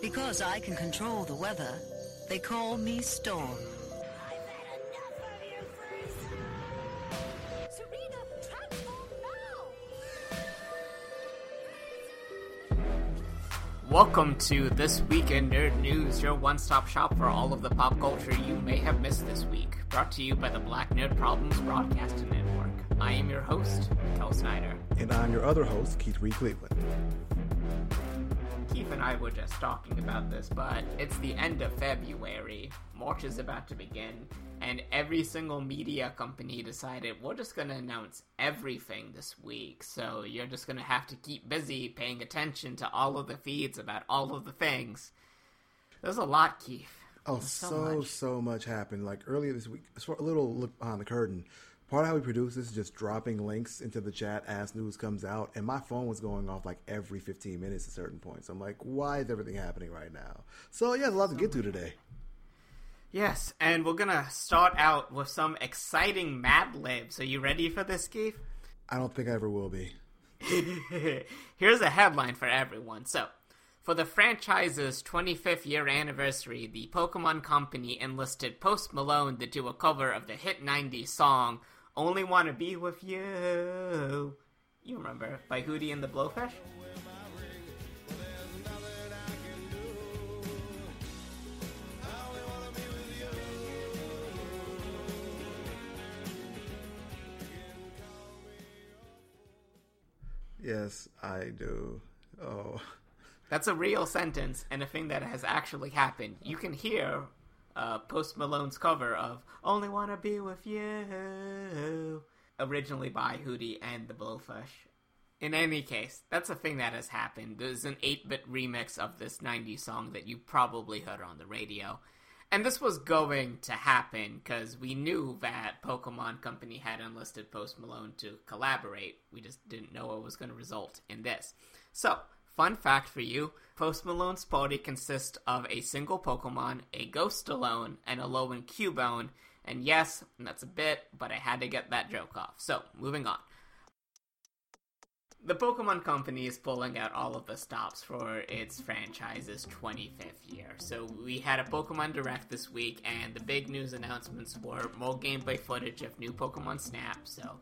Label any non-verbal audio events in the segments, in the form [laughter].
Because I can control the weather, they call me Storm. I've had enough of you, Frieza! Serena, transform now! Welcome to This Week in Nerd News, your one stop shop for all of the pop culture you may have missed this week. Brought to you by the Black Nerd Problems Broadcasting Network. I am your host, Kel Snyder. And I'm your other host, Keith Reed Cleveland. Keith and I were just talking about this, but it's the end of February. March is about to begin, and every single media company decided we're just going to announce everything this week. So you're just going to have to keep busy paying attention to all of the feeds about all of the things. There's a lot, Keith. Oh, There's so so much. much. happened. Like earlier this week, a little look behind the curtain. Part of how we produce this is just dropping links into the chat as news comes out, and my phone was going off like every 15 minutes at certain points. I'm like, why is everything happening right now? So yeah, there's a lot to get to today. Yes, and we're gonna start out with some exciting Mad Libs. Are you ready for this, Keith? I don't think I ever will be. [laughs] Here's a headline for everyone. So, for the franchise's 25th year anniversary, the Pokemon Company enlisted Post Malone to do a cover of the hit 90s song Only Wanna Be With You. You remember, by Hootie and the Blowfish? Yes, I do. Oh, That's a real sentence and a thing that has actually happened. You can hear uh, Post Malone's cover of "Only Wanna Be with You," originally by Hootie and the Blowfish. In any case, that's a thing that has happened. There's an 8-bit remix of this 90s song that you probably heard on the radio. And this was going to happen because we knew that Pokemon Company had enlisted Post Malone to collaborate. We just didn't know it was going to result in this. So, fun fact for you Post Malone's party consists of a single Pokemon, a Ghost alone, and a Lowen Cubone. And yes, that's a bit, but I had to get that joke off. So, moving on. The Pokemon Company is pulling out all of the stops for its franchise's 25th year. So we had a Pokemon Direct this week, and the big news announcements were more gameplay footage of new Pokemon Snap. So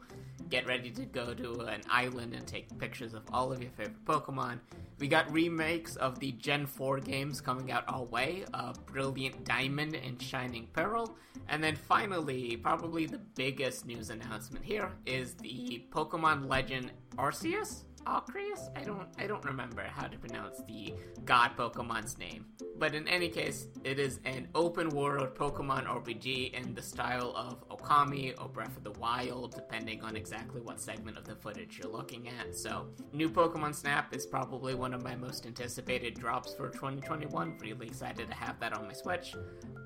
get ready to go to an island and take pictures of all of your favorite Pokemon. We got remakes of the Gen 4 games coming out our way, uh, Brilliant Diamond and Shining Pearl. And then finally, probably the biggest news announcement here is the Pokemon Legend Arceus? Arceus? I don't I don't remember how to pronounce the god Pokemon's name. But in any case, it is an open world Pokemon RPG in the style of Okami or Breath of the Wild, depending on exactly what segment of the footage you're looking at. So, new Pokemon Snap is probably one of my most anticipated drops for 2021. Really excited to have that on my Switch.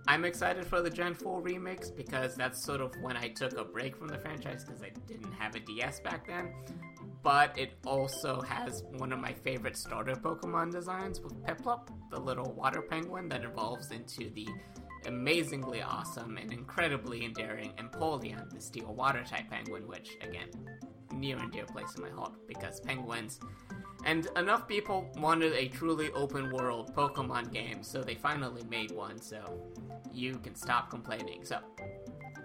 I'm excited for the Gen 4 remakes because that's sort of when I took a break from the franchise because I didn't have a DS back then. But it also has one of my favorite starter Pokemon designs with Piplup, the little water penguin that evolves into the amazingly awesome and incredibly endearing Empoleon, the steel water type penguin, which, again, near and dear place in my heart because penguins. And enough people wanted a truly open world Pokemon game, so they finally made one, so you can stop complaining. So,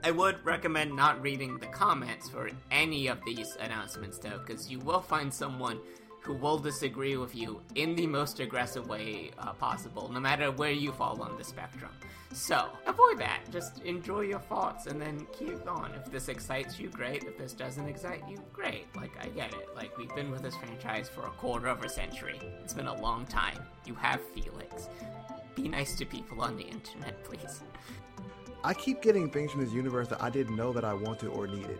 I would recommend not reading the comments for any of these announcements, though, because you will find someone who will disagree with you in the most aggressive way uh, possible, no matter where you fall on the spectrum. So, avoid that. Just enjoy your thoughts and then keep going. If this excites you, great. If this doesn't excite you, great. Like, I get it. Like, we've been with this franchise for a quarter of a century. It's been a long time. You have feelings. Be nice to people on the internet, please. I keep getting things from this universe that I didn't know that I wanted or needed.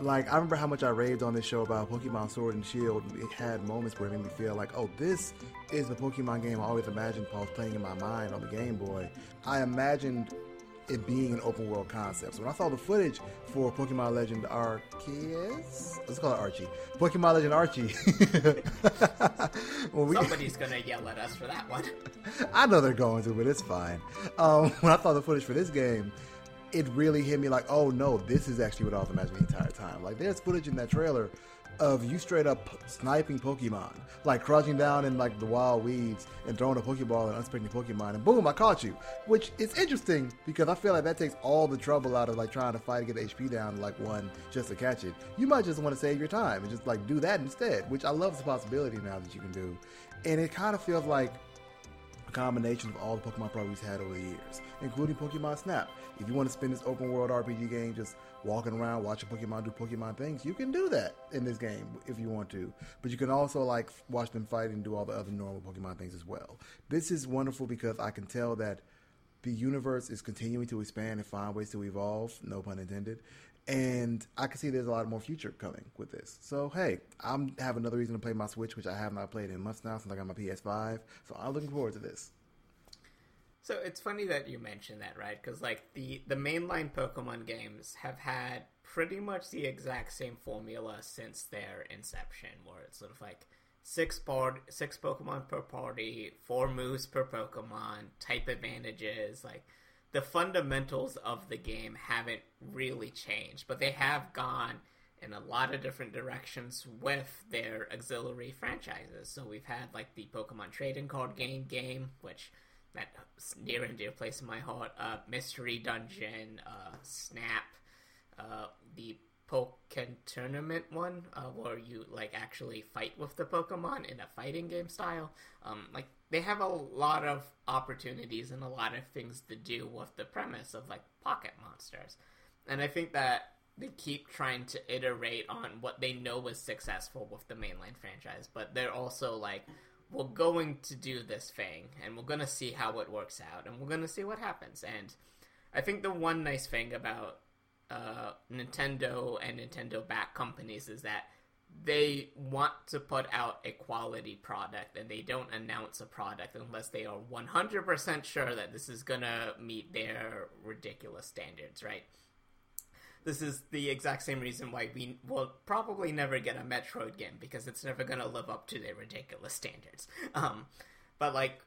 Like I remember how much I raved on this show about Pokemon Sword and Shield. It had moments where it made me feel like, oh, this is the Pokemon game I always imagined Paul playing in my mind on the Game Boy. I imagined it being an open world concept. So when I saw the footage for Pokemon Legend Arceus, let's call it Archie. Pokemon Legend Archie. [laughs] when we, Somebody's gonna yell at us for that one. [laughs] I know they're going to, but it's fine. Um, [laughs] when I saw the footage for this game, it really hit me like, oh no, this is actually what I was imagining the entire time. Like, there's footage in that trailer of you straight up sniping Pokemon, like crouching down in like the wild weeds and throwing a Pokeball at an unsuspecting Pokemon, and boom, I caught you. Which is interesting because I feel like that takes all the trouble out of like trying to fight to get HP down like one just to catch it. You might just want to save your time and just like do that instead, which I love the possibility now that you can do. And it kind of feels like a combination of all the Pokemon properties had over the years, including Pokemon Snap. If you want to spend this open world RPG game just walking around watching Pokemon do Pokemon things, you can do that in this game if you want to. But you can also like watch them fight and do all the other normal Pokemon things as well. This is wonderful because I can tell that the universe is continuing to expand and find ways to evolve, no pun intended. And I can see there's a lot more future coming with this. So hey, I'm have another reason to play my Switch, which I have not played in months now since I got my PS5. So I'm looking forward to this. So it's funny that you mentioned that, right? Because like the the mainline Pokemon games have had pretty much the exact same formula since their inception, where it's sort of like six part six Pokemon per party, four moves per Pokemon, type advantages, like the fundamentals of the game haven't really changed, but they have gone in a lot of different directions with their auxiliary franchises. So we've had like the Pokemon trading card game game, which that's near and dear place in my heart. Uh, Mystery Dungeon, uh, Snap, uh, the Pokken Tournament one, uh, where you like actually fight with the Pokemon in a fighting game style. Um, like they have a lot of opportunities and a lot of things to do with the premise of like pocket monsters, and I think that they keep trying to iterate on what they know was successful with the mainline franchise, but they're also like, we're going to do this thing and we're going to see how it works out and we're going to see what happens. And I think the one nice thing about uh, Nintendo and Nintendo back companies is that they want to put out a quality product and they don't announce a product unless they are 100% sure that this is going to meet their ridiculous standards, right? this is the exact same reason why we will probably never get a Metroid game because it's never going to live up to their ridiculous standards. Um, but like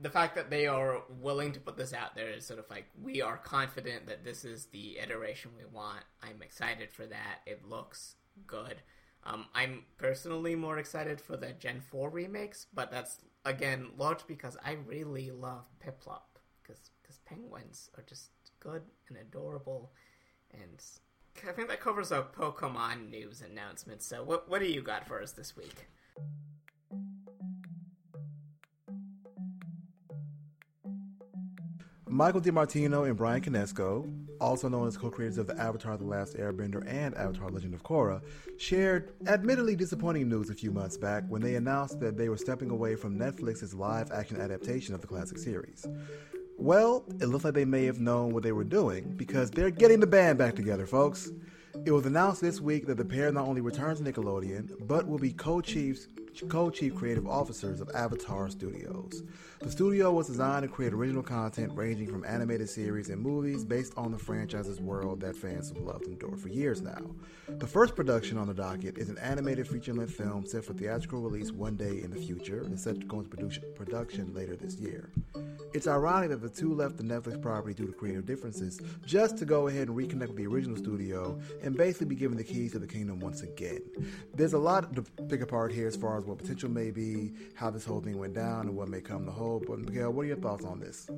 the fact that they are willing to put this out there is sort of like we are confident that this is the iteration we want. I'm excited for that. It looks good. Um, I'm personally more excited for the Gen 4 remakes, but that's again large because I really love Piplup because because penguins are just good and adorable and I think that covers our Pokemon news announcements. So, what what do you got for us this week? Michael DiMartino and Bryan Konietzko, also known as co-creators of the Avatar: The Last Airbender and Avatar: Legend of Korra, shared admittedly disappointing news a few months back when they announced that they were stepping away from Netflix's live-action adaptation of the classic series. Well, it looks like they may have known what they were doing because they're getting the band back together, folks. It was announced this week that the pair not only returns to Nickelodeon, but will be co-chiefs co-chief creative officers of Avatar Studios. The studio was designed to create original content ranging from animated series and movies based on the franchise's world that fans have loved and adored for years now. The first production on the docket is an animated feature-length film set for theatrical release one day in the future and set to go into production later this year. It's ironic that the two left the Netflix property due to creative differences just to go ahead and reconnect with the original studio and basically be given the keys to the kingdom once again. There's a lot to pick apart here as far as what potential may be, how this whole thing went down, and what may come to hold. But Mikkel, what are your thoughts on this?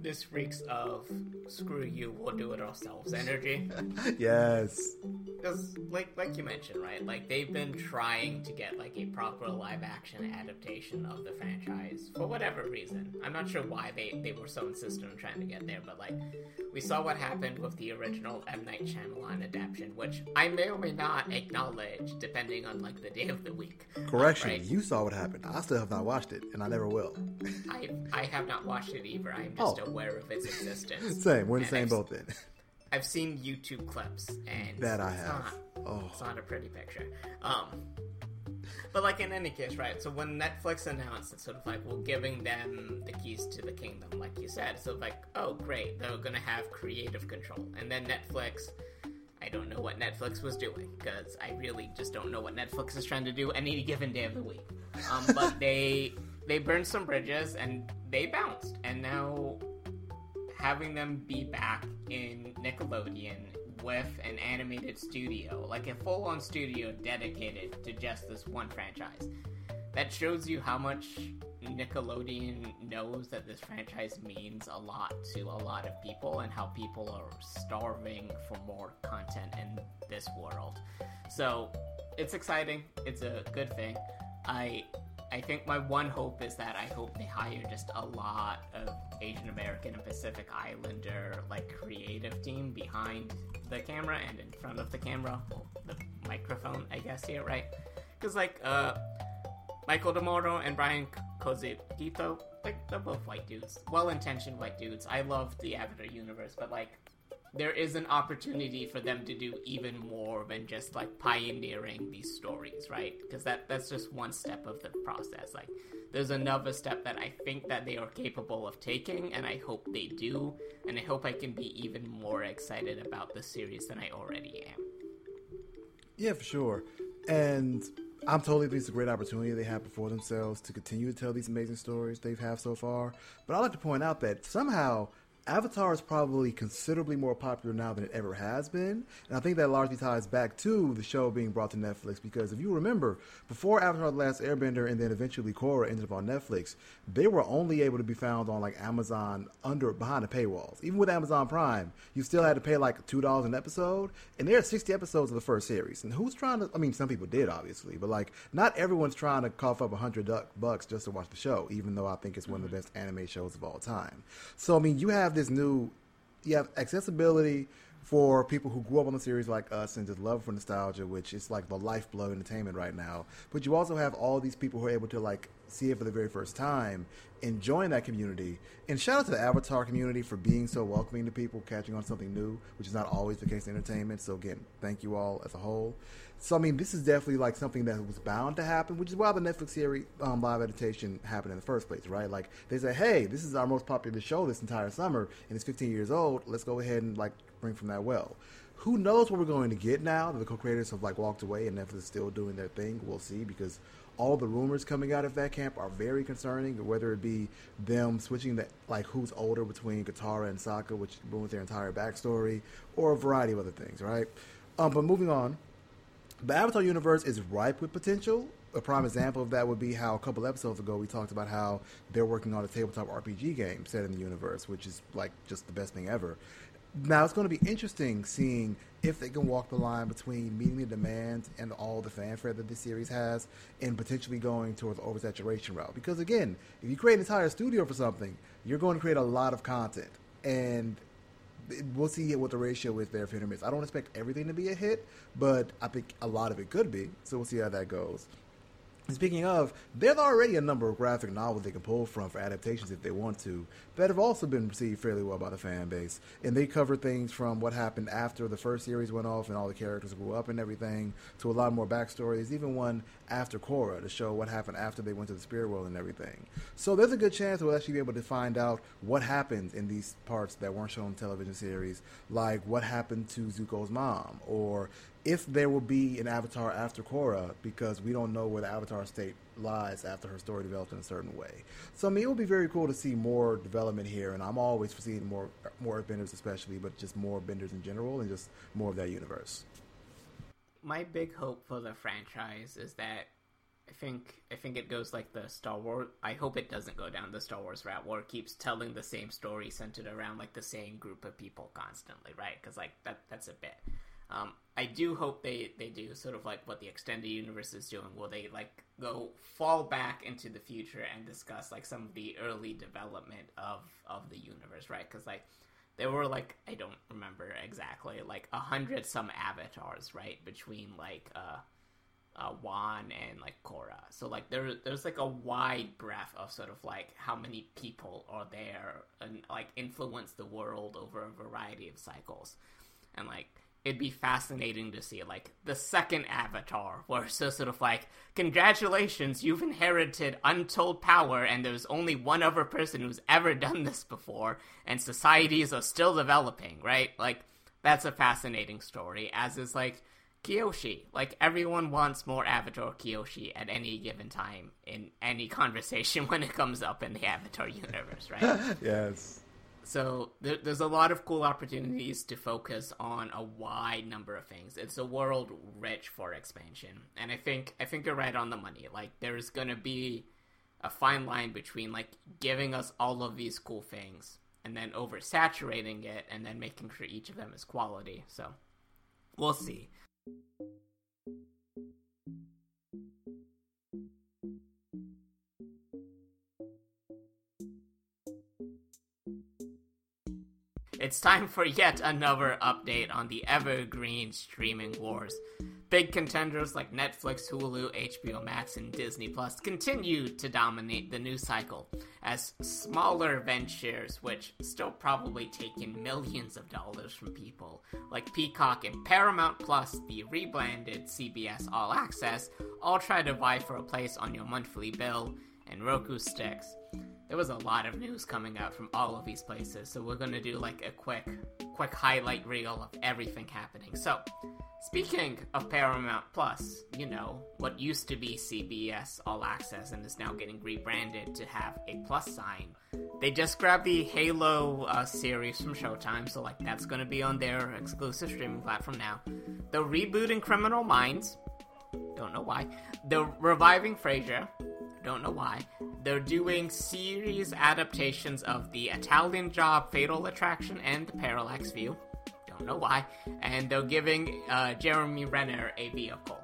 This reeks of screw you, we'll do it ourselves energy. [laughs] yes. Because, like, like you mentioned, right? Like they've been trying to get like a proper live action adaptation of the franchise for whatever reason. I'm not sure why they they were so insistent on trying to get there, but like we saw what happened with the original M Night Shyamalan adaptation, which I may or may not acknowledge depending on like the day of the week. Correction, Right. you saw what happened. I still have not watched it, and I never will. I I have not watched it either. I'm oh. just Oh. aware of its existence. Same, we're in the same boat then. I've seen YouTube clips, and That I have. Not, Oh. It's not a pretty picture. Um, but like in any case, right? So when Netflix announced it's sort of like, well, giving them the keys to the kingdom, like you said, so like, oh great, they're gonna have creative control, and then Netflix. I don't know what Netflix was doing because I really just don't know what Netflix is trying to do any given day of the week. Um, but [laughs] they they burned some bridges and they bounced, and now having them be back in Nickelodeon with an animated studio, like a full on studio dedicated to just this one franchise. That shows you how much Nickelodeon knows that this franchise means a lot to a lot of people and how people are starving for more content in this world. So it's exciting. It's a good thing. I I think my one hope is that I hope they hire just a lot of Asian American and Pacific Islander like creative team behind the camera and in front of the camera, well, the microphone, I guess here, right? Because like uh, Michael Demoro and Brian Cozzuto, like they're both white dudes, well-intentioned white dudes. I love the Avatar universe, but like there is an opportunity for them to do even more than just like pioneering these stories, right? Because that that's just one step of the process. Like there's another step that I think that they are capable of taking and I hope they do and I hope I can be even more excited about the series than I already am. Yeah, for sure. And I'm totally think it's a great opportunity they have before themselves to continue to tell these amazing stories they've had so far. But I'd like to point out that somehow Avatar is probably considerably more popular now than it ever has been. And I think that largely ties back to the show being brought to Netflix because if you remember, before Avatar The Last Airbender and then eventually Korra ended up on Netflix, they were only able to be found on like Amazon under behind the paywalls. Even with Amazon Prime, you still had to pay like $2 an episode. And there are 60 episodes of the first series. And who's trying to, I mean, some people did obviously, but like not everyone's trying to cough up 100 bucks just to watch the show, even though I think it's one of the mm-hmm. best anime shows of all time. So, I mean, you have this new you have accessibility for people who grew up on the series like us and just love for nostalgia, which is like the lifeblood of entertainment right now. But you also have all these people who are able to like see it for the very first time, enjoying that community. And shout out to the Avatar community for being so welcoming to people, catching on something new, which is not always the case in entertainment. So again, thank you all as a whole. So I mean, this is definitely like something that was bound to happen, which is why the Netflix series um, live adaptation happened in the first place, right? Like they say, hey, this is our most popular show this entire summer, and it's 15 years old. Let's go ahead and like bring from that well. Who knows what we're going to get now the co-creators have like walked away and Netflix is still doing their thing? We'll see because all the rumors coming out of that camp are very concerning. Whether it be them switching that like who's older between Katara and Sokka, which ruins their entire backstory, or a variety of other things, right? Um, but moving on the Avatar universe is ripe with potential. A prime example of that would be how a couple episodes ago we talked about how they're working on a tabletop RPG game set in the universe, which is like just the best thing ever. Now it's going to be interesting seeing if they can walk the line between meeting the demands and all the fanfare that this series has, and potentially going towards oversaturation route. Because again, if you create an entire studio for something, you're going to create a lot of content, and we'll see what the ratio is there for hit miss. I don't expect everything to be a hit, but I think a lot of it could be. So we'll see how that goes. Speaking of, there's already a number of graphic novels they can pull from for adaptations if they want to, that have also been received fairly well by the fan base. And they cover things from what happened after the first series went off and all the characters grew up and everything, to a lot more backstories, even one after Korra to show what happened after they went to the spirit world and everything. So there's a good chance we'll actually be able to find out what happened in these parts that weren't shown in television series, like what happened to Zuko's mom, or if there will be an Avatar after Korra, because we don't know where the Avatar state lies after her story develops in a certain way. So I mean, it would be very cool to see more development here, and I'm always for seeing more more benders, especially, but just more benders in general, and just more of that universe. My big hope for the franchise is that I think I think it goes like the Star Wars. I hope it doesn't go down the Star Wars route where it keeps telling the same story centered around like the same group of people constantly, right? Because like that that's a bit. Um, I do hope they, they do sort of like what the extended universe is doing, where they like go fall back into the future and discuss like some of the early development of of the universe, right? Because like there were like I don't remember exactly like a hundred some avatars, right, between like uh, uh Wan and like Korra. So like there there's like a wide breadth of sort of like how many people are there and like influence the world over a variety of cycles, and like it'd be fascinating to see like the second avatar where it's just sort of like congratulations you've inherited untold power and there's only one other person who's ever done this before and societies are still developing right like that's a fascinating story as is like Kyoshi. Like everyone wants more Avatar Kyoshi at any given time in any [laughs] conversation when it comes up in the Avatar universe, right? [laughs] yes So there, there's a lot of cool opportunities to focus on a wide number of things. It's a world rich for expansion, and I think I think you're right on the money. Like there's gonna be a fine line between like giving us all of these cool things and then oversaturating it and then making sure each of them is quality. So we'll see. It's time for yet another update on the evergreen streaming wars. Big contenders like Netflix, Hulu, HBO Max, and Disney Plus continue to dominate the news cycle, as smaller ventures, which still probably take in millions of dollars from people, like Peacock and Paramount Plus, the rebranded CBS All Access, all try to vie for a place on your monthly bill, and Roku sticks there was a lot of news coming out from all of these places, so we're gonna do like a quick, quick highlight reel of everything happening. So, speaking of Paramount Plus, you know what used to be CBS All Access and is now getting rebranded to have a plus sign. They just grabbed the Halo uh, series from Showtime, so like that's gonna be on their exclusive streaming platform now. They're rebooting Criminal Minds. Don't know why. They're reviving Frasier. Don't know why. They're doing series adaptations of the Italian Job, Fatal Attraction, and the Parallax View. Don't know why. And they're giving uh, Jeremy Renner a vehicle.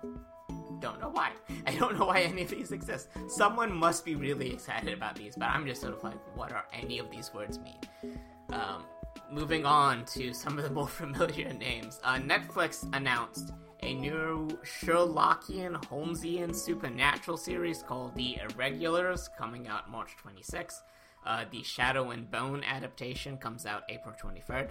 Don't know why. [laughs] I don't know why any of these exist. Someone must be really excited about these, but I'm just sort of like, what are any of these words mean? Um, moving on to some of the more [laughs] familiar names. Uh, Netflix announced a new Sherlockian, Holmesian supernatural series called The Irregulars, coming out March 26th. Uh, the Shadow and Bone adaptation comes out April 23rd.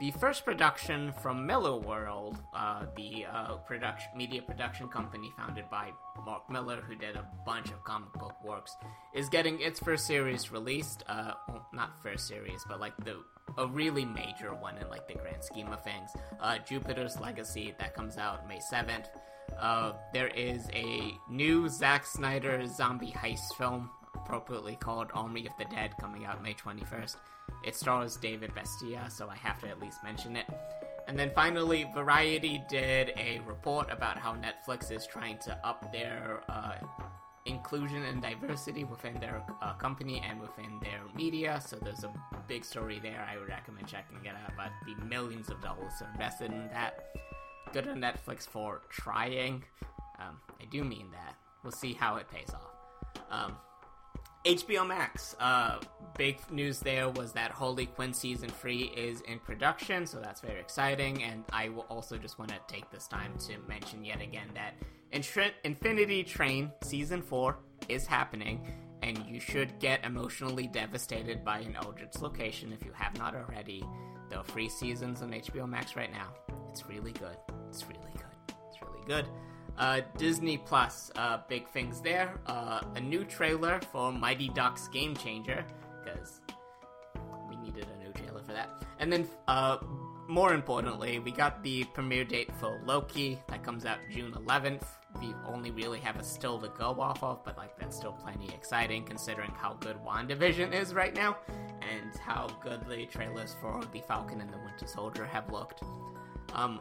The first production from Millarworld, uh, the uh, production, media production company founded by Mark Millar, who did a bunch of comic book works, is getting its first series released. Uh, well, not first series, but like the a really major one in like the grand scheme of things. Uh, Jupiter's Legacy that comes out May 7th. Uh, there is a new Zack Snyder zombie heist film appropriately called Army of the Dead, coming out May 21st. It stars David Bautista, so I have to at least mention it. And then finally, Variety did a report about how Netflix is trying to up their uh, inclusion and diversity within their uh, company and within their media. So there's a big story there. I would recommend checking it out about the millions of dollars invested in that. Good on Netflix for trying. Um, I do mean that. We'll see how it pays off. Um, HBO Max. Uh, big news there was that Harley Quinn season three is in production, so that's very exciting. And I will also just want to take this time to mention yet again that Infinity Train season four is happening, and you should get emotionally devastated by an Eldritch location if you have not already. Are free seasons on HBO Max right now. It's really good. It's really good. It's really good. Uh, Disney Plus, uh, big things there. Uh, a new trailer for Mighty Ducks Game Changer, because we needed a new trailer for that. And then, uh, more importantly, we got the premiere date for Loki that comes out June 11th. We only really have a still to go off of, but like that's still plenty exciting considering how good WandaVision is right now and how good the trailers for The Falcon and the Winter Soldier have looked. Um,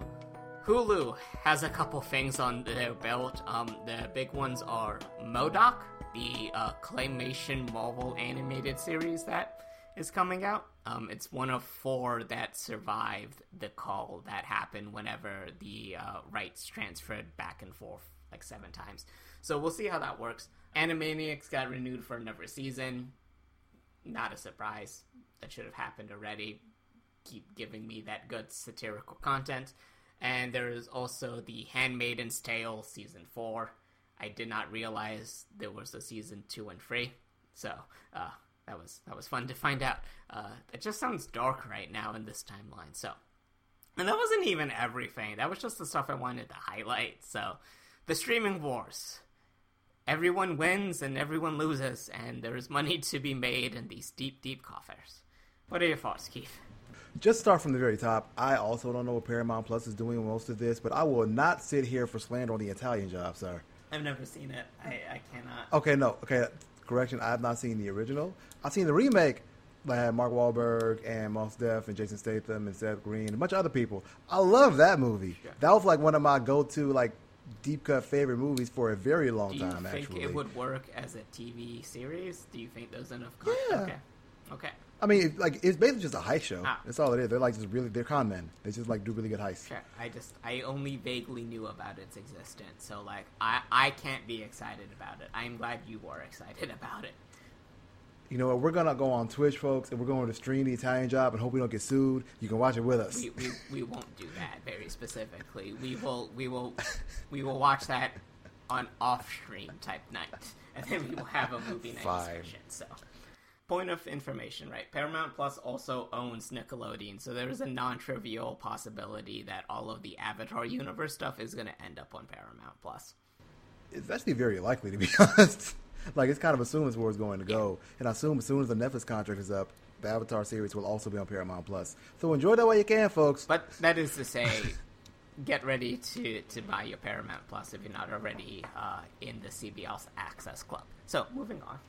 Hulu has a couple things on their belt. Um, the big ones are M.O.D.O.K., the uh, claymation Marvel animated series that is coming out. Um, it's one of four that survived the call that happened whenever the uh, rights transferred back and forth like seven times. So we'll see how that works. Animaniacs got renewed for another season. Not a surprise. That should have happened already. Keep giving me that good satirical content. And there is also the Handmaiden's Tale season four. I did not realize there was a season two and three, so uh, that was that was fun to find out. Uh, it just sounds dark right now in this timeline. So, and that wasn't even everything. That was just the stuff I wanted to highlight. So, the streaming wars. Everyone wins and everyone loses, and there is money to be made in these deep, deep coffers. What are your thoughts, Keith? just start from the very top. I also don't know what Paramount Plus is doing most of this, but I will not sit here for slander on the Italian job, sir. I've never seen it. I, I cannot. Okay, no. Okay, correction. I have not seen the original. I've seen the remake. They had Mark Wahlberg and Mos Def and Jason Statham and Seth Green and a bunch of other people. I love that movie. Yeah. That was like one of my go-to like deep cut favorite movies for a very long Do you time. think actually, it would work as a TV series? Do you think there's enough content? Yeah. Okay. Okay. I mean, it, like it's basically just a heist show. Ah. That's all it is. They're like just really they're con men. They just like do really good heists. Sure. I just I only vaguely knew about its existence, so like I I can't be excited about it. I'm glad you were excited [laughs] about it. You know what? We're gonna go on Twitch, folks, and we're going to stream the Italian Job and hope we don't get sued. You can watch it with us. We, we, we won't do that very specifically. We will we will we will watch that on off stream type night, and then we will have a movie night Fine. discussion. So, point of information, right? Paramount Plus also owns Nickelodeon, so there is a non-trivial possibility that all of the Avatar universe stuff is going to end up on Paramount Plus. It's actually very likely to be [laughs] honest. [laughs] like it's kind of assumed it's where it's going to go, and I assume as soon as the Netflix contract is up, the Avatar series will also be on Paramount Plus. So enjoy that while you can, folks. But that is to say, [laughs] get ready to, to buy your Paramount Plus if you're not already uh, in the CBS Access Club. So, moving on.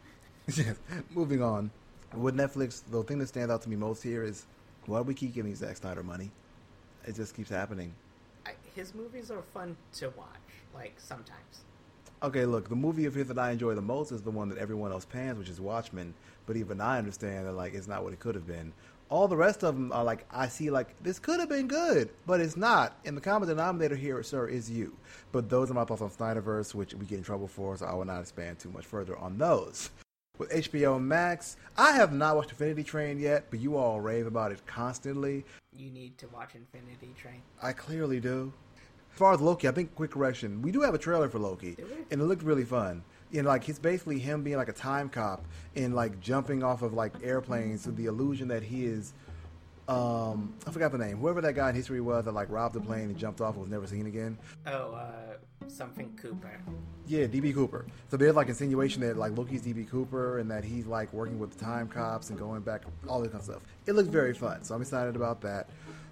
[laughs] yes. Moving on. With Netflix, the thing that stands out to me most here is why do we keep giving Zack Snyder money? It just keeps happening. I, his movies are fun to watch, like sometimes. Okay, look, the movie of his that I enjoy the most is the one that everyone else pans, which is Watchmen. But even I understand that like it's not what it could have been. All the rest of them are like I see like this could have been good, but it's not. And the common denominator here, sir, is you. But those are my thoughts on Snyderverse, which we get in trouble for, so I will not expand too much further on those. With HBO Max, I have not watched Infinity Train yet, but you all rave about it constantly. You need to watch Infinity Train. I clearly do. As far as Loki, I think quick correction. We do have a trailer for Loki, and it looked really fun. You know, like it's basically him being like a time cop and like jumping off of like airplanes with the illusion that he is. Um, I forgot the name. Whoever that guy in history was that like robbed the plane and jumped off and was never seen again. Oh, uh, something Cooper. Yeah, DB Cooper. So there's like insinuation that like Loki's DB Cooper and that he's like working with the time cops and going back, all that kind of stuff. It looks very fun, so I'm excited about that.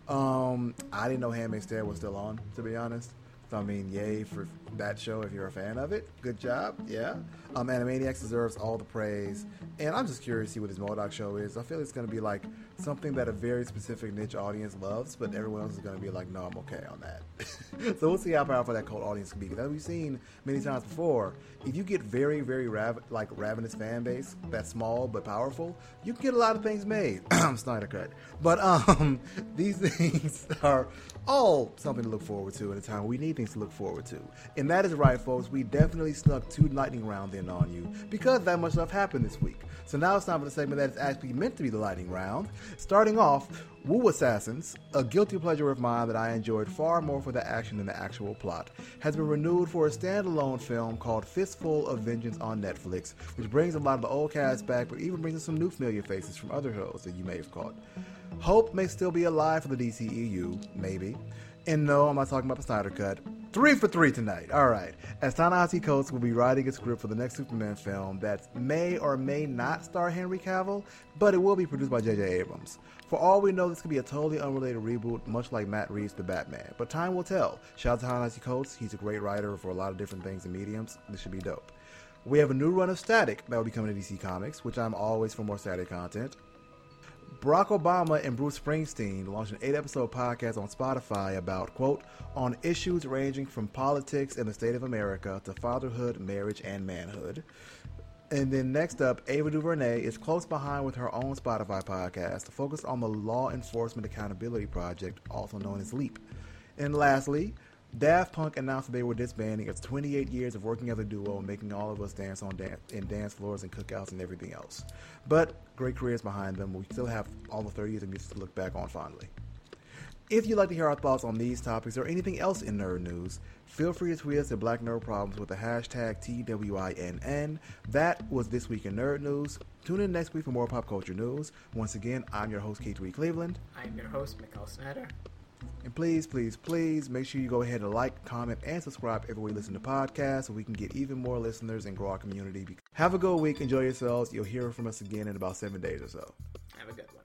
Um, I didn't know Handmaid's Tale was still on, to be honest. So I mean, yay for that show if you're a fan of it. Good job, yeah. Um, Animaniacs deserves all the praise, and I'm just curious to see what his M.O.D.O.K. show is. I feel it's going to be like something that a very specific niche audience loves, but everyone else is going to be like, no, I'm okay on that. [laughs] so we'll see how powerful that cult audience can be. Because we've seen many times before, if you get very, very rav- like ravenous fan base that's small but powerful, you can get a lot of things made. [clears throat] Snyder cut, but um, [laughs] these things [laughs] are all something to look forward to in a time we need things to look forward to. And that is right, folks. We definitely snuck two lightning rounds in on you because that much stuff happened this week. So now it's time for the segment that is actually meant to be the lightning round. Starting off, Wu Assassins, a guilty pleasure of mine that I enjoyed far more for the action than the actual plot, has been renewed for a standalone film called Fistful of Vengeance on Netflix, which brings a lot of the old cast back, but even brings in some new familiar faces from other shows that you may have caught. Hope may still be alive for the DCEU, maybe. And no, I'm not talking about the Snyder Cut. Three for three tonight. All right. As Ta-Nehisi Coates will be writing a script for the next Superman film that may or may not star Henry Cavill, but it will be produced by J.J. Abrams. For all we know, this could be a totally unrelated reboot, much like Matt Reeves' The Batman. But time will tell. Shout out to Ta-Nehisi Coates. He's a great writer for a lot of different things and mediums. This should be dope. We have a new run of Static that will be coming to DC Comics, which I'm always for more Static content. Barack Obama and Bruce Springsteen launched an eight episode podcast on Spotify about, quote, on issues ranging from politics and the state of America to fatherhood, marriage, and manhood. And then next up, Ava DuVernay is close behind with her own Spotify podcast focused on the Law Enforcement Accountability Project, also known as LEAP. And lastly, Daft Punk announced that they were disbanding its 28 years of working as a duo, and making all of us dance on dan- in dance floors and cookouts and everything else. But great careers behind them. We still have all the 30 years of music to look back on fondly. If you'd like to hear our thoughts on these topics or anything else in nerd news, feel free to tweet us at Black Nerd Problems with the hashtag TWINN. That was This Week in Nerd News. Tune in next week for more pop culture news. Once again, I'm your host, K2E Cleveland. I'm your host, Mikkel Snyder. And please, please, please make sure you go ahead and like, comment, and subscribe everywhere you listen to podcasts so we can get even more listeners and grow our community. Have a good week. Enjoy yourselves. You'll hear from us again in about seven days or so. Have a good one.